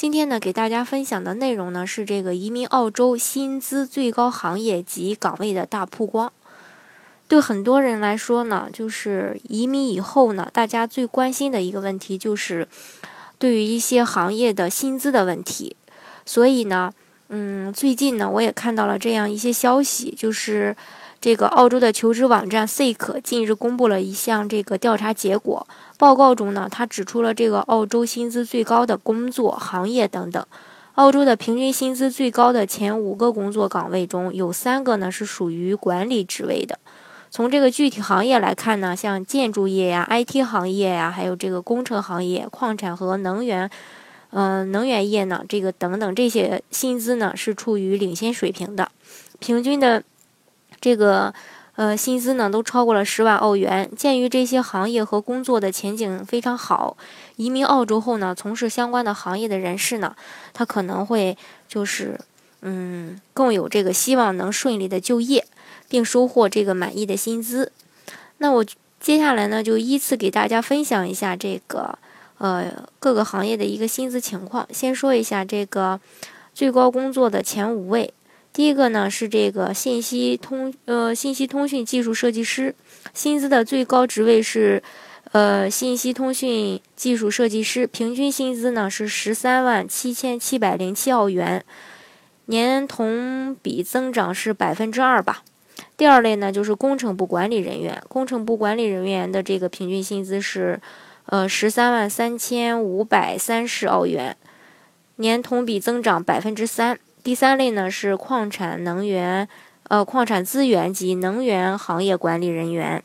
今天呢，给大家分享的内容呢是这个移民澳洲薪资最高行业及岗位的大曝光。对很多人来说呢，就是移民以后呢，大家最关心的一个问题就是对于一些行业的薪资的问题。所以呢，嗯，最近呢，我也看到了这样一些消息，就是这个澳洲的求职网站 Seek 近日公布了一项这个调查结果。报告中呢，他指出了这个澳洲薪资最高的工作行业等等。澳洲的平均薪资最高的前五个工作岗位中有三个呢是属于管理职位的。从这个具体行业来看呢，像建筑业呀、IT 行业呀，还有这个工程行业、矿产和能源，嗯，能源业呢，这个等等这些薪资呢是处于领先水平的，平均的这个。呃，薪资呢都超过了十万澳元。鉴于这些行业和工作的前景非常好，移民澳洲后呢，从事相关的行业的人士呢，他可能会就是，嗯，更有这个希望能顺利的就业，并收获这个满意的薪资。那我接下来呢，就依次给大家分享一下这个，呃，各个行业的一个薪资情况。先说一下这个最高工作的前五位。第一个呢是这个信息通呃信息通讯技术设计师，薪资的最高职位是呃信息通讯技术设计师，平均薪资呢是十三万七千七百零七澳元，年同比增长是百分之二吧。第二类呢就是工程部管理人员，工程部管理人员的这个平均薪资是呃十三万三千五百三十澳元，年同比增长百分之三。第三类呢是矿产能源，呃，矿产资源及能源行业管理人员，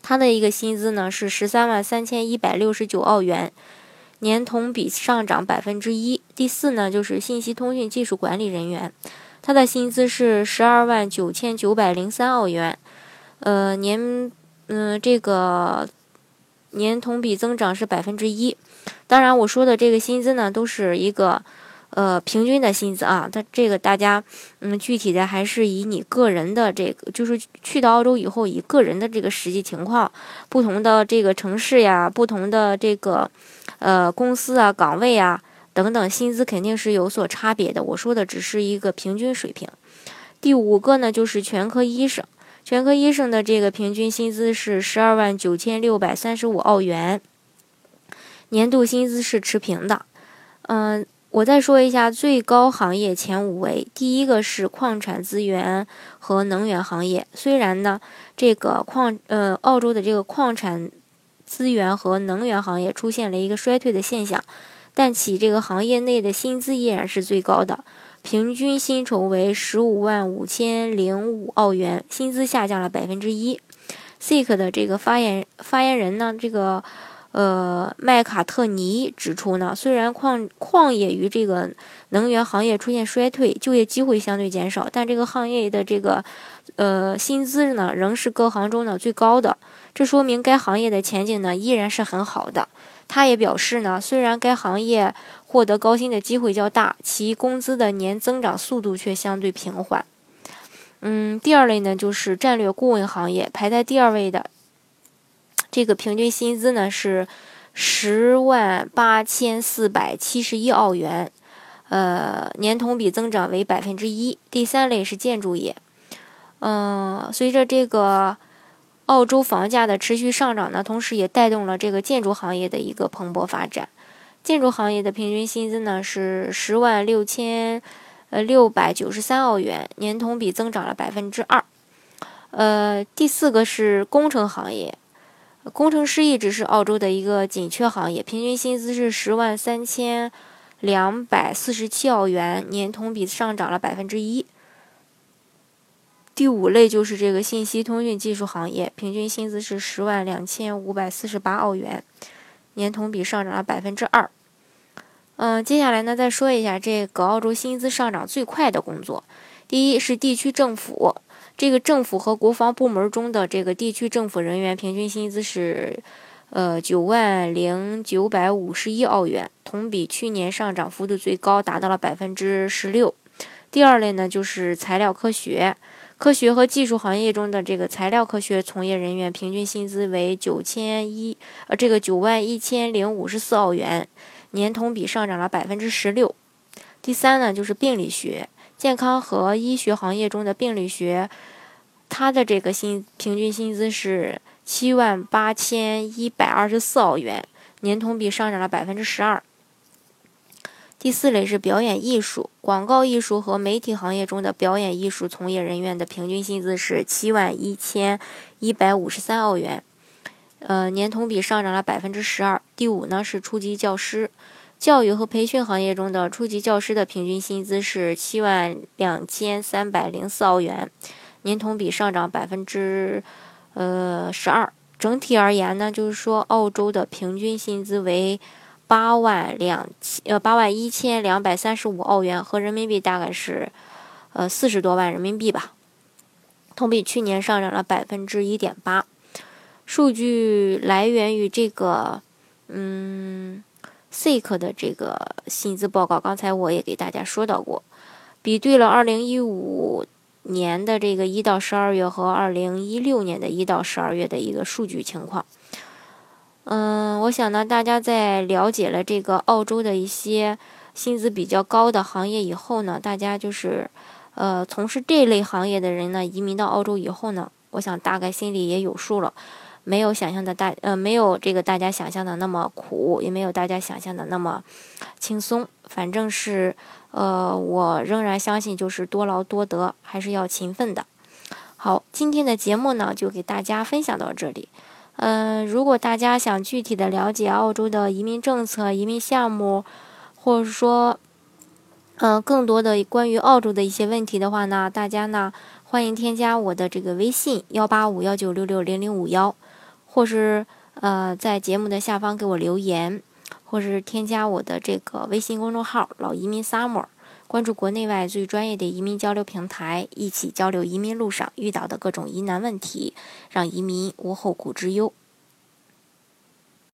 他的一个薪资呢是十三万三千一百六十九澳元，年同比上涨百分之一。第四呢就是信息通讯技术管理人员，他的薪资是十二万九千九百零三澳元，呃，年，嗯，这个年同比增长是百分之一。当然，我说的这个薪资呢都是一个。呃，平均的薪资啊，它这个大家，嗯，具体的还是以你个人的这个，就是去到澳洲以后，以个人的这个实际情况，不同的这个城市呀，不同的这个，呃，公司啊，岗位啊等等，薪资肯定是有所差别的。我说的只是一个平均水平。第五个呢，就是全科医生，全科医生的这个平均薪资是十二万九千六百三十五澳元，年度薪资是持平的，嗯。我再说一下最高行业前五位，第一个是矿产资源和能源行业。虽然呢，这个矿呃澳洲的这个矿产资源和能源行业出现了一个衰退的现象，但其这个行业内的薪资依然是最高的，平均薪酬为十五万五千零五澳元，薪资下降了百分之一。Seek 的这个发言发言人呢，这个。呃，麦卡特尼指出呢，虽然矿矿业与这个能源行业出现衰退，就业机会相对减少，但这个行业的这个呃薪资呢，仍是各行中呢最高的。这说明该行业的前景呢依然是很好的。他也表示呢，虽然该行业获得高薪的机会较大，其工资的年增长速度却相对平缓。嗯，第二类呢就是战略顾问行业，排在第二位的。这个平均薪资呢是十万八千四百七十一澳元，呃，年同比增长为百分之一。第三类是建筑业，嗯，随着这个澳洲房价的持续上涨呢，同时也带动了这个建筑行业的一个蓬勃发展。建筑行业的平均薪资呢是十万六千呃六百九十三澳元，年同比增长了百分之二。呃，第四个是工程行业。工程师一直是澳洲的一个紧缺行业，平均薪资是十万三千两百四十七澳元，年同比上涨了百分之一。第五类就是这个信息通讯技术行业，平均薪资是十万两千五百四十八澳元，年同比上涨了百分之二。嗯，接下来呢，再说一下这个澳洲薪资上涨最快的工作，第一是地区政府，这个政府和国防部门中的这个地区政府人员平均薪资是，呃九万零九百五十一澳元，同比去年上涨幅度最高，达到了百分之十六。第二类呢就是材料科学。科学和技术行业中的这个材料科学从业人员平均薪资为九千一，呃，这个九万一千零五十四澳元，年同比上涨了百分之十六。第三呢，就是病理学、健康和医学行业中的病理学，它的这个薪平均薪资是七万八千一百二十四澳元，年同比上涨了百分之十二。第四类是表演艺术、广告艺术和媒体行业中的表演艺术从业人员的平均薪资是七万一千一百五十三澳元，呃，年同比上涨了百分之十二。第五呢是初级教师，教育和培训行业中的初级教师的平均薪资是七万两千三百零四澳元，年同比上涨百分之呃十二。整体而言呢，就是说澳洲的平均薪资为。八万两千呃八万一千两百三十五澳元，和人民币大概是呃四十多万人民币吧，同比去年上涨了百分之一点八。数据来源于这个嗯 SIC 的这个薪资报告，刚才我也给大家说到过，比对了二零一五年的这个一到十二月和二零一六年的一到十二月的一个数据情况。嗯，我想呢，大家在了解了这个澳洲的一些薪资比较高的行业以后呢，大家就是，呃，从事这类行业的人呢，移民到澳洲以后呢，我想大概心里也有数了，没有想象的大，呃，没有这个大家想象的那么苦，也没有大家想象的那么轻松，反正是，呃，我仍然相信就是多劳多得，还是要勤奋的。好，今天的节目呢，就给大家分享到这里。嗯，如果大家想具体的了解澳洲的移民政策、移民项目，或者说，嗯，更多的关于澳洲的一些问题的话呢，大家呢欢迎添加我的这个微信幺八五幺九六六零零五幺，或是呃在节目的下方给我留言，或是添加我的这个微信公众号“老移民 summer”。关注国内外最专业的移民交流平台，一起交流移民路上遇到的各种疑难问题，让移民无后顾之忧。